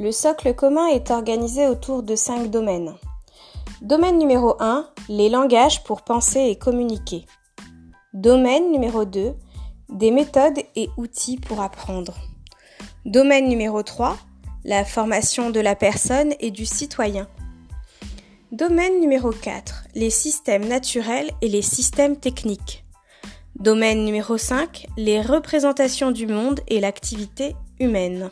Le socle commun est organisé autour de cinq domaines. Domaine numéro 1, les langages pour penser et communiquer. Domaine numéro 2, des méthodes et outils pour apprendre. Domaine numéro 3, la formation de la personne et du citoyen. Domaine numéro 4, les systèmes naturels et les systèmes techniques. Domaine numéro 5, les représentations du monde et l'activité humaine.